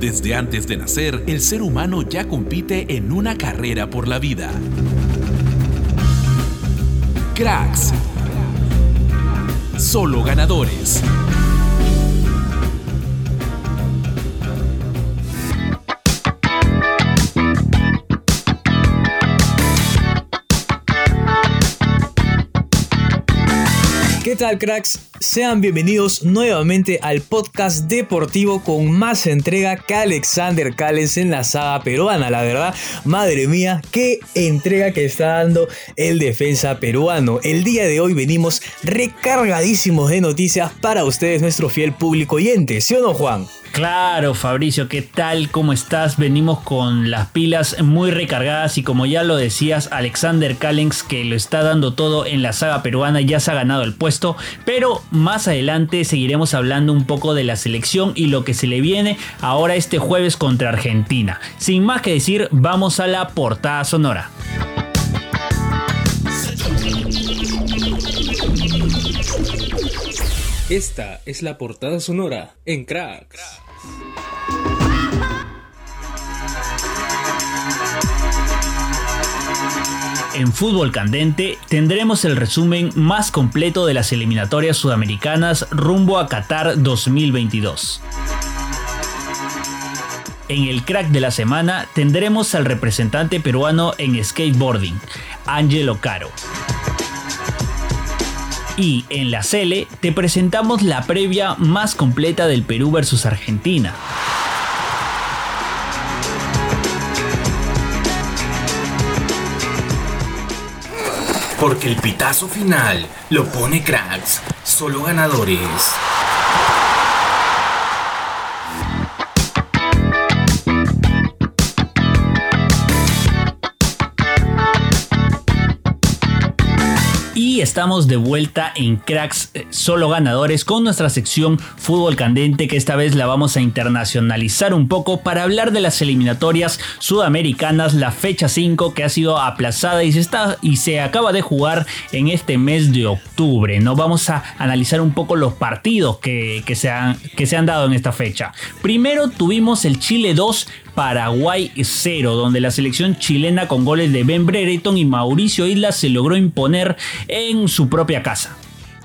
Desde antes de nacer, el ser humano ya compite en una carrera por la vida. Cracks. Solo ganadores. Tal cracks? Sean bienvenidos nuevamente al podcast deportivo con más entrega que Alexander Callens en la saga peruana, la verdad. Madre mía, qué entrega que está dando el defensa peruano. El día de hoy venimos recargadísimos de noticias para ustedes, nuestro fiel público oyente, ¿sí o no Juan? Claro, Fabricio, ¿qué tal? ¿Cómo estás? Venimos con las pilas muy recargadas y como ya lo decías, Alexander Callens que lo está dando todo en la saga peruana ya se ha ganado el puesto, pero más adelante seguiremos hablando un poco de la selección y lo que se le viene ahora este jueves contra Argentina. Sin más que decir, vamos a la portada sonora. Esta es la portada sonora en Cracks. En fútbol candente tendremos el resumen más completo de las eliminatorias sudamericanas rumbo a Qatar 2022. En el crack de la semana tendremos al representante peruano en skateboarding, Angelo Caro. Y en la Cele te presentamos la previa más completa del Perú versus Argentina. Porque el pitazo final lo pone cracks, solo ganadores. Estamos de vuelta en Cracks eh, Solo Ganadores con nuestra sección Fútbol Candente que esta vez la vamos a internacionalizar un poco para hablar de las eliminatorias sudamericanas, la fecha 5 que ha sido aplazada y se, está, y se acaba de jugar en este mes de octubre. ¿no? Vamos a analizar un poco los partidos que, que, se, han, que se han dado en esta fecha. Primero tuvimos el Chile 2, Paraguay 0, donde la selección chilena con goles de Ben Brereton y Mauricio Isla se logró imponer en su propia casa.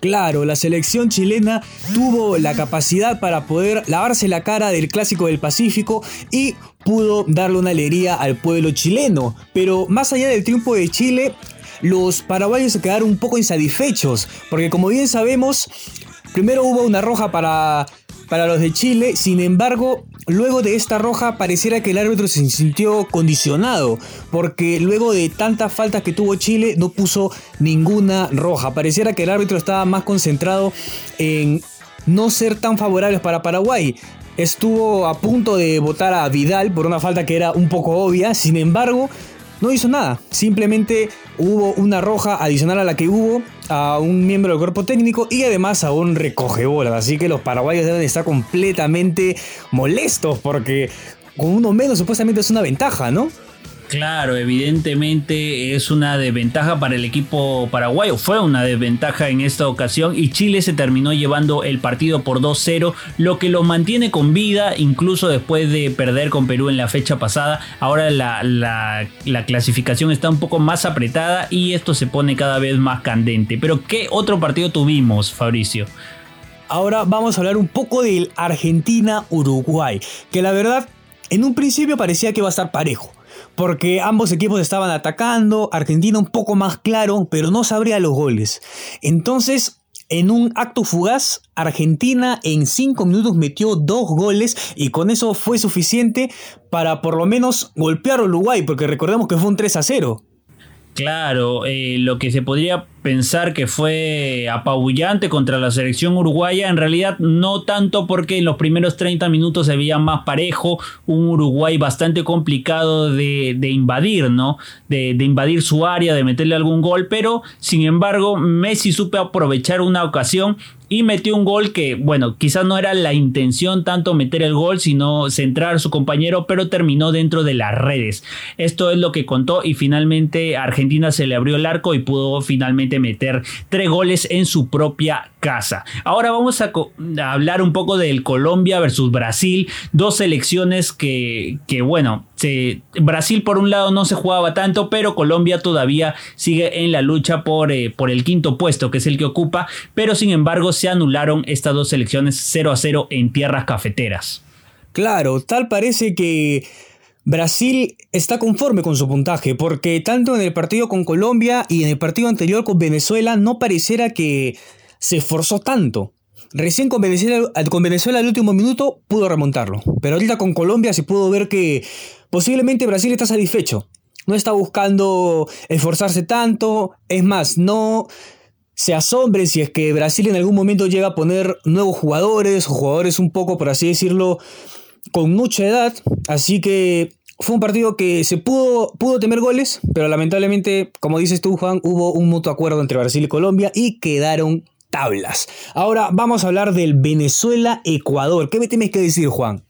Claro, la selección chilena tuvo la capacidad para poder lavarse la cara del clásico del Pacífico y pudo darle una alegría al pueblo chileno. Pero más allá del triunfo de Chile, los paraguayos se quedaron un poco insatisfechos, porque como bien sabemos, primero hubo una roja para, para los de Chile, sin embargo, Luego de esta roja pareciera que el árbitro se sintió condicionado, porque luego de tantas faltas que tuvo Chile no puso ninguna roja. Pareciera que el árbitro estaba más concentrado en no ser tan favorables para Paraguay. Estuvo a punto de votar a Vidal por una falta que era un poco obvia, sin embargo, no hizo nada. Simplemente hubo una roja adicional a la que hubo a un miembro del cuerpo técnico y además a un recogebolas. Así que los paraguayos deben estar completamente molestos porque con uno menos supuestamente es una ventaja, ¿no? Claro, evidentemente es una desventaja para el equipo paraguayo. Fue una desventaja en esta ocasión y Chile se terminó llevando el partido por 2-0, lo que lo mantiene con vida incluso después de perder con Perú en la fecha pasada. Ahora la, la clasificación está un poco más apretada y esto se pone cada vez más candente. Pero ¿qué otro partido tuvimos, Fabricio? Ahora vamos a hablar un poco del Argentina-Uruguay, que la verdad en un principio parecía que iba a estar parejo porque ambos equipos estaban atacando, Argentina un poco más claro, pero no sabría los goles. Entonces, en un acto fugaz, Argentina en 5 minutos metió dos goles y con eso fue suficiente para por lo menos golpear a Uruguay, porque recordemos que fue un 3 a 0. Claro, eh, lo que se podría pensar que fue apabullante contra la selección uruguaya, en realidad no tanto porque en los primeros 30 minutos se veía más parejo, un Uruguay bastante complicado de, invadir, ¿no? De, de, invadir su área, de meterle algún gol, pero sin embargo Messi supe aprovechar una ocasión y metió un gol que, bueno, quizás no era la intención tanto meter el gol, sino centrar a su compañero, pero terminó dentro de las redes. Esto es lo que contó y finalmente Argentina se le abrió el arco y pudo finalmente meter tres goles en su propia casa. Ahora vamos a, hablar un poco del Colombia versus Brasil, dos selecciones que, que bueno, Brasil por un lado no se jugaba tanto, pero Colombia todavía sigue en la lucha por, eh, por el quinto puesto, que es el que ocupa, pero sin embargo se anularon estas dos selecciones 0 a 0 en tierras cafeteras. Claro, tal parece que Brasil está conforme con su puntaje, porque tanto en el partido con Colombia y en el partido anterior con Venezuela no pareciera que se esforzó tanto. Recién con Venezuela, con Venezuela al último minuto pudo remontarlo, pero ahorita con Colombia se pudo ver que posiblemente Brasil está satisfecho. No está buscando esforzarse tanto, es más, no se asombre si es que Brasil en algún momento llega a poner nuevos jugadores o jugadores un poco, por así decirlo, con mucha edad, así que fue un partido que se pudo, pudo temer goles, pero lamentablemente, como dices tú, Juan, hubo un mutuo acuerdo entre Brasil y Colombia y quedaron tablas. Ahora vamos a hablar del Venezuela-Ecuador. ¿Qué me tienes que decir, Juan?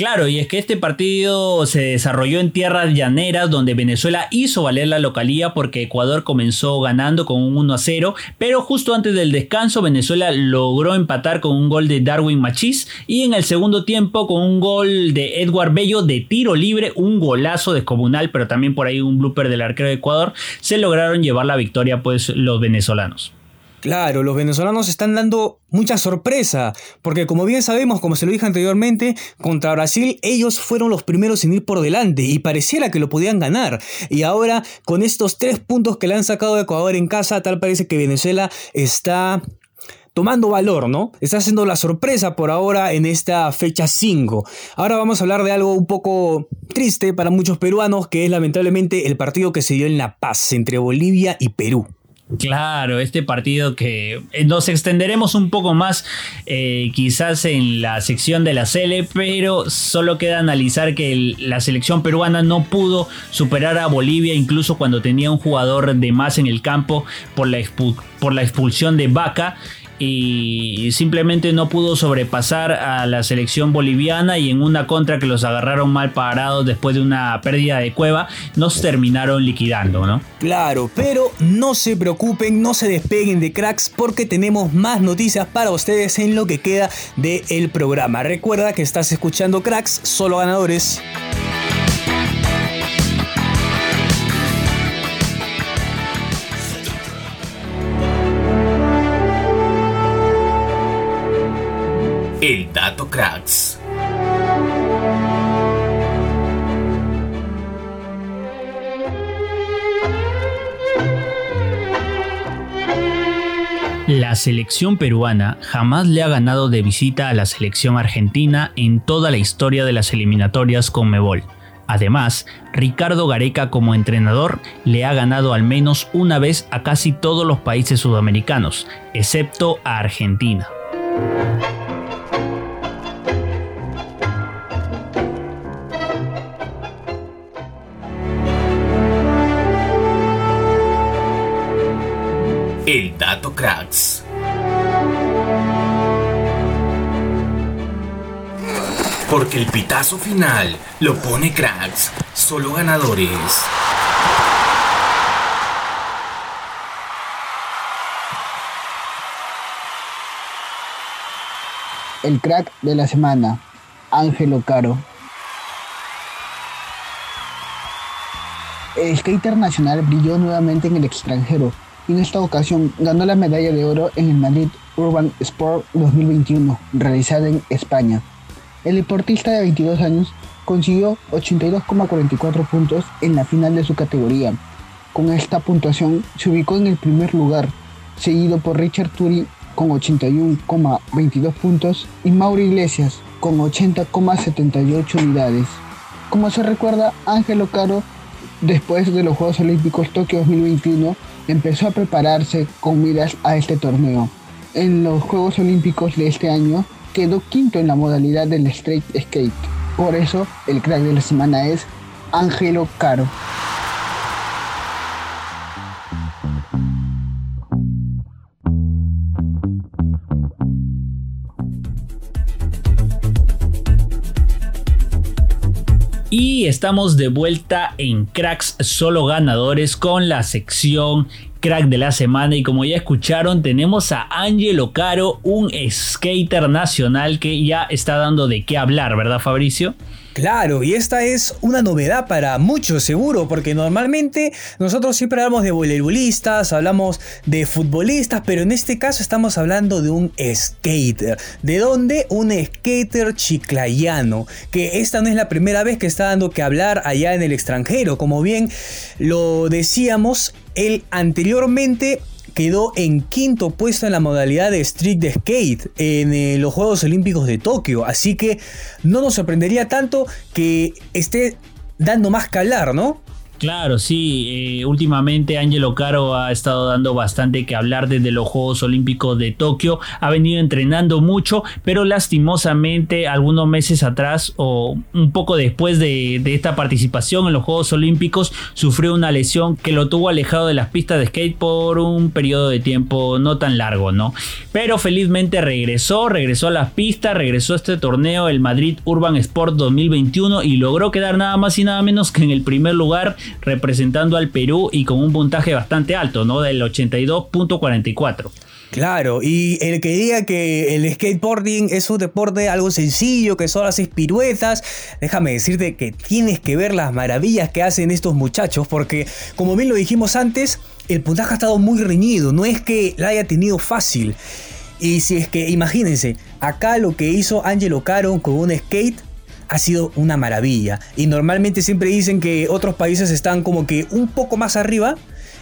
Claro, y es que este partido se desarrolló en tierras llaneras donde Venezuela hizo valer la localía porque Ecuador comenzó ganando con un 1 a 0, pero justo antes del descanso Venezuela logró empatar con un gol de Darwin Machís y en el segundo tiempo con un gol de Edward Bello de tiro libre, un golazo descomunal, pero también por ahí un blooper del arquero de Ecuador, se lograron llevar la victoria pues los venezolanos. Claro, los venezolanos están dando mucha sorpresa, porque como bien sabemos, como se lo dije anteriormente, contra Brasil ellos fueron los primeros en ir por delante y pareciera que lo podían ganar. Y ahora, con estos tres puntos que le han sacado de Ecuador en casa, tal parece que Venezuela está tomando valor, ¿no? Está haciendo la sorpresa por ahora en esta fecha 5. Ahora vamos a hablar de algo un poco triste para muchos peruanos, que es lamentablemente el partido que se dio en La Paz entre Bolivia y Perú. Claro, este partido que eh, nos extenderemos un poco más eh, quizás en la sección de la Cele, pero solo queda analizar que la selección peruana no pudo superar a Bolivia incluso cuando tenía un jugador de más en el campo por la, por la expulsión de Vaca y simplemente no pudo sobrepasar a la selección boliviana y en una contra que los agarraron mal parados después de una pérdida de cueva, nos terminaron liquidando, ¿no? Claro, pero no se preocupen, no se despeguen de cracks porque tenemos más noticias para ustedes en lo que queda del programa. Recuerda que estás escuchando cracks, solo ganadores. La selección peruana jamás le ha ganado de visita a la selección argentina en toda la historia de las eliminatorias con Mebol. Además, Ricardo Gareca como entrenador le ha ganado al menos una vez a casi todos los países sudamericanos, excepto a Argentina. El dato cracks. Porque el pitazo final lo pone cracks, solo ganadores. El crack de la semana, Ángelo Caro. El skater nacional brilló nuevamente en el extranjero, en esta ocasión ganó la medalla de oro en el Madrid Urban Sport 2021, realizada en España. El deportista de 22 años consiguió 82,44 puntos en la final de su categoría. Con esta puntuación se ubicó en el primer lugar, seguido por Richard Turi con 81,22 puntos y Mauro Iglesias con 80,78 unidades. Como se recuerda, Ángelo Caro, después de los Juegos Olímpicos Tokio 2021, empezó a prepararse con miras a este torneo. En los Juegos Olímpicos de este año quedó quinto en la modalidad del straight skate. Por eso el crack de la semana es Ángelo Caro. Y estamos de vuelta en Cracks Solo Ganadores con la sección crack de la semana y como ya escucharon tenemos a Angelo Caro, un skater nacional que ya está dando de qué hablar, ¿verdad Fabricio? Claro, y esta es una novedad para muchos seguro, porque normalmente nosotros siempre hablamos de voleibolistas, hablamos de futbolistas, pero en este caso estamos hablando de un skater. ¿De dónde? Un skater chiclayano, que esta no es la primera vez que está dando que hablar allá en el extranjero, como bien lo decíamos, él anteriormente quedó en quinto puesto en la modalidad de street skate en eh, los Juegos Olímpicos de Tokio. Así que no nos sorprendería tanto que esté dando más calar, ¿no? Claro, sí. Eh, últimamente Angelo Caro ha estado dando bastante que hablar desde los Juegos Olímpicos de Tokio. Ha venido entrenando mucho, pero lastimosamente algunos meses atrás o un poco después de, esta participación en los Juegos Olímpicos sufrió una lesión que lo tuvo alejado de las pistas de skate por un periodo de tiempo no tan largo, ¿no? Pero felizmente regresó, regresó a las pistas, regresó a este torneo, el Madrid Urban Sport 2021 y logró quedar nada más y nada menos que en el primer lugar representando al Perú y con un puntaje bastante alto, ¿no? Del 82.44. Claro, y el que diga que el skateboarding es un deporte algo sencillo, que solo haces piruetas, déjame decirte que tienes que ver las maravillas que hacen estos muchachos, porque como bien lo dijimos antes, el puntaje ha estado muy reñido, no es que la haya tenido fácil. Y si es que, imagínense, acá lo que hizo Angelo Caro con un skate ha sido una maravilla. Y normalmente siempre dicen que otros países están como que un poco más arriba.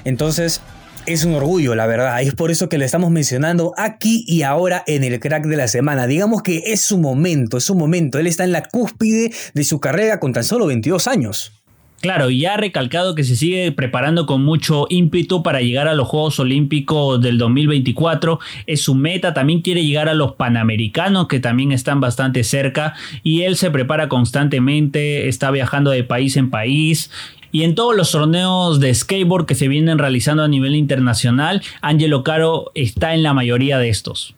Entonces es un orgullo, la verdad. Es por eso que le estamos mencionando aquí y ahora en el crack de la semana. Digamos que es su momento, es su momento. Él está en la cúspide de su carrera con tan solo 22 años. Claro, y ha recalcado que se sigue preparando con mucho ímpetu para llegar a los Juegos Olímpicos del 2024. Es su meta, también quiere llegar a los Panamericanos, que también están bastante cerca, y él se prepara constantemente, está viajando de país en país. Y en todos los torneos de skateboard que se vienen realizando a nivel internacional, Angelo Caro está en la mayoría de estos.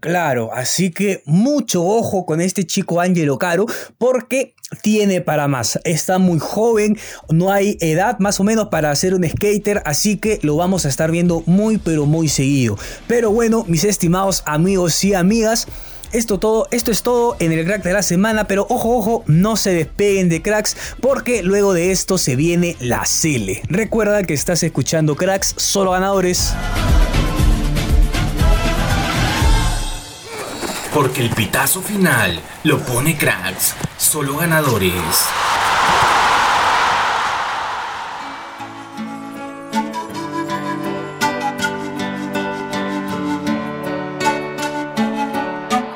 Claro, así que mucho ojo con este chico Angelo Caro porque tiene para más. Está muy joven, no hay edad más o menos para ser un skater, así que lo vamos a estar viendo muy pero muy seguido. Pero bueno, mis estimados amigos y amigas, esto, todo, esto es todo en el crack de la semana, pero ojo, ojo, no se despeguen de cracks porque luego de esto se viene la Cele. Recuerda que estás escuchando cracks, solo ganadores. Porque el pitazo final lo pone cracks, solo ganadores.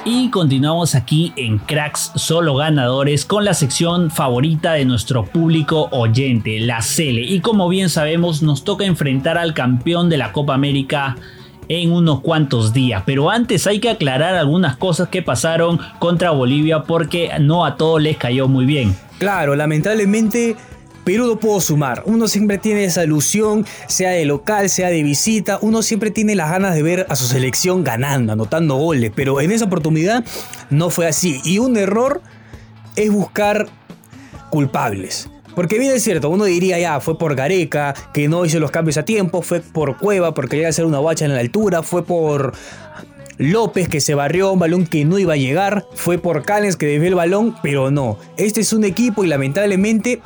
Y continuamos aquí en Cracks Solo Ganadores con la sección favorita de nuestro público oyente, la Cele. Y como bien sabemos, nos toca enfrentar al campeón de la Copa América en unos cuantos días. Pero antes hay que aclarar algunas cosas que pasaron contra Bolivia porque no a todos les cayó muy bien. Claro, lamentablemente Perú no pudo sumar. Uno siempre tiene esa ilusión, sea de local, sea de visita. Uno siempre tiene las ganas de ver a su selección ganando, anotando goles. Pero en esa oportunidad no fue así. Y un error es buscar culpables. Porque bien es cierto, uno diría ya, fue por Gareca, que no hizo los cambios a tiempo, fue por Cueva, porque quería hacer una bacha en la altura, fue por López que se barrió un balón que no iba a llegar, fue por Callens que desvió el balón, pero no. Este es un equipo y lamentablemente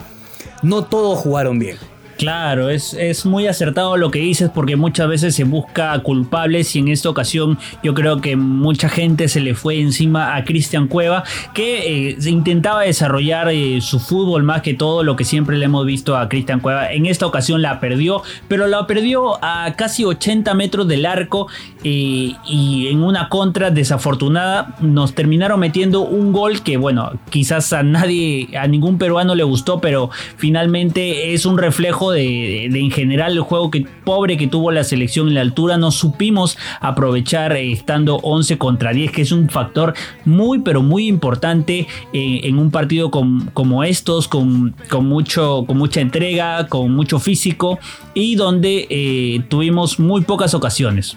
no todos jugaron bien. Claro, es, es, muy acertado lo que dices porque muchas veces se busca culpables y en esta ocasión yo creo que mucha gente se le fue encima a Cristian Cueva que eh, intentaba desarrollar eh, su fútbol más que todo lo que siempre le hemos visto a Cristian Cueva. En esta ocasión la perdió, pero la perdió a casi 80 metros del arco eh, y en una contra desafortunada nos terminaron metiendo un gol que bueno, quizás a nadie, a ningún peruano le gustó, pero finalmente es un reflejo de, en general el juego que, pobre que tuvo la selección en la altura. No supimos aprovechar eh, estando 11 contra 10, que es un factor muy, pero muy importante eh, en un partido como estos, con, con, mucho, con mucha entrega, con mucho físico y donde eh, tuvimos muy pocas ocasiones.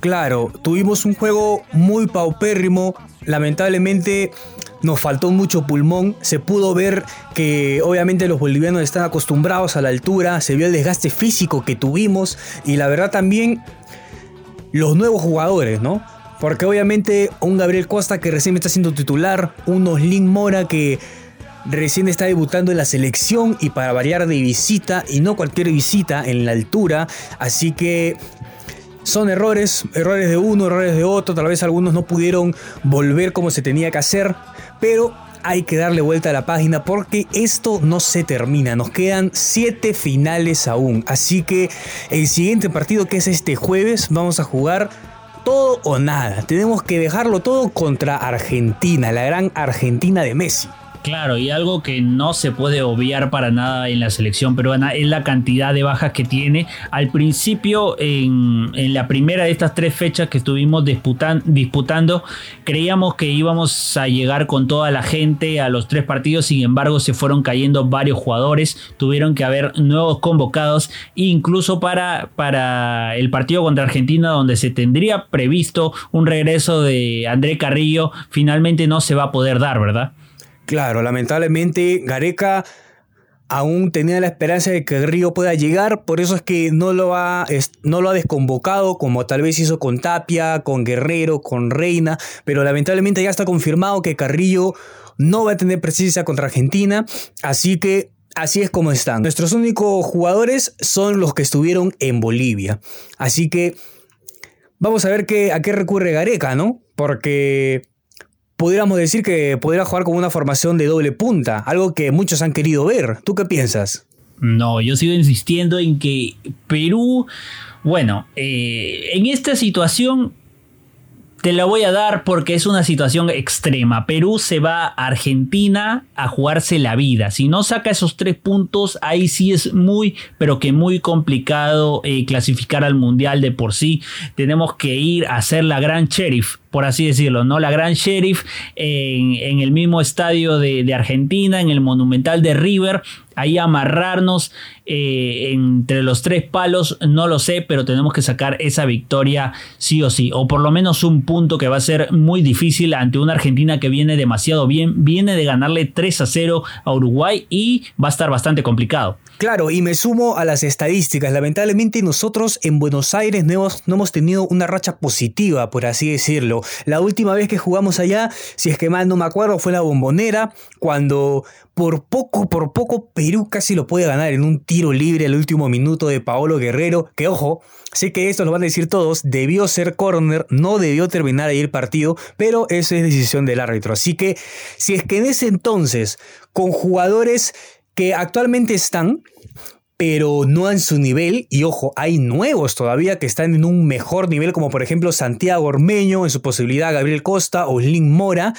Claro, tuvimos un juego muy paupérrimo. Lamentablemente nos faltó mucho pulmón, se pudo ver que obviamente los bolivianos están acostumbrados a la altura, se vio el desgaste físico que tuvimos y la verdad también los nuevos jugadores, ¿no? Porque obviamente un Gabriel Costa que recién está siendo titular, un Oslin Mora que recién está debutando en la selección y para variar de visita y no cualquier visita en la altura, así que son errores, errores de uno, errores de otro, tal vez algunos no pudieron volver como se tenía que hacer, pero hay que darle vuelta a la página porque esto no se termina. Nos quedan 7 finales aún. Así que el siguiente partido que es este jueves vamos a jugar todo o nada. Tenemos que dejarlo todo contra Argentina, la gran Argentina de Messi. Claro, y algo que no se puede obviar para nada en la selección peruana es la cantidad de bajas que tiene. Al principio, en, la primera de estas tres fechas que estuvimos disputando, creíamos que íbamos a llegar con toda la gente a los tres partidos, sin embargo se fueron cayendo varios jugadores, tuvieron que haber nuevos convocados, incluso para, para el partido contra Argentina, donde se tendría previsto un regreso de André Carrillo, finalmente no se va a poder dar, ¿verdad? Claro, lamentablemente Gareca aún tenía la esperanza de que Río pueda llegar, por eso es que no lo, ha, no lo ha desconvocado como tal vez hizo con Tapia, con Guerrero, con Reina, pero lamentablemente ya está confirmado que Carrillo no va a tener presencia contra Argentina, así que así es como están. Nuestros únicos jugadores son los que estuvieron en Bolivia, así que vamos a ver qué, a qué recurre Gareca, ¿no? Porque pudiéramos decir que podría jugar con una formación de doble punta, algo que muchos han querido ver. ¿Tú qué piensas? No, yo sigo insistiendo en que Perú, bueno, eh, en esta situación te la voy a dar porque es una situación extrema. Perú se va a Argentina a jugarse la vida. Si no saca esos tres puntos, ahí sí es muy, pero que muy complicado eh, clasificar al Mundial de por sí. Tenemos que ir a hacer la gran sheriff por así decirlo, ¿no? La Gran Sheriff en, el mismo estadio de, Argentina, en el Monumental de River, ahí amarrarnos eh, entre los tres palos, no lo sé, pero tenemos que sacar esa victoria sí o sí, o por lo menos un punto que va a ser muy difícil ante una Argentina que viene demasiado bien, viene de ganarle 3 a 0 a Uruguay y va a estar bastante complicado. Claro, y me sumo a las estadísticas. Lamentablemente nosotros en Buenos Aires no no hemos, tenido una racha positiva, por así decirlo. La última vez que jugamos allá, si es que mal no me acuerdo, fue la bombonera, cuando por poco, por poco Perú casi lo puede ganar en un tiro libre al último minuto de Paolo Guerrero, que ojo, sé que esto lo van a decir todos, debió ser corner, no debió terminar ahí el partido, pero eso es decisión del árbitro. Así que si es que en ese entonces, con jugadores que actualmente están, pero no en su nivel. Y ojo, hay nuevos todavía que están en un mejor nivel, como por ejemplo Santiago Ormeño, en su posibilidad Gabriel Costa o Slim Mora.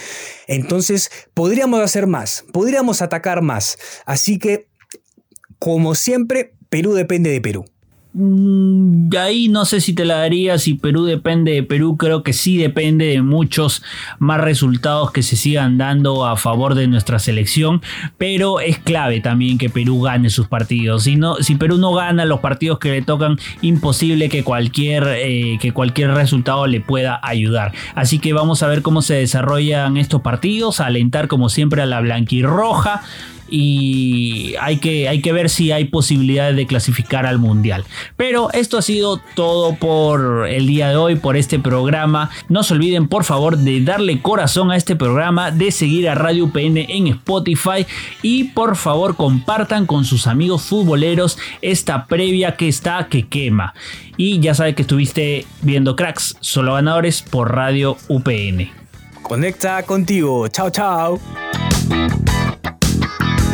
Entonces, podríamos hacer más, podríamos atacar más. Así que, como siempre, Perú depende de Perú. Mm, ahí no sé si te la daría, si Perú depende de Perú, creo que sí depende de muchos más resultados que se sigan dando a favor de nuestra selección, pero es clave también que Perú gane sus partidos. Si, no, si Perú no gana los partidos que le tocan, imposible que cualquier, eh, que cualquier resultado le pueda ayudar. Así que vamos a ver cómo se desarrollan estos partidos, alentar como siempre a la blanquirroja y hay que, hay que ver si hay posibilidades de clasificar al mundial. Pero esto ha sido todo por el día de hoy, por este programa. No se olviden por favor de darle corazón a este programa, de seguir a Radio UPN en Spotify y por favor compartan con sus amigos futboleros esta previa que está que quema. Y ya sabes que estuviste viendo cracks, solo ganadores por Radio UPN. Conecta contigo. Chao, chao. you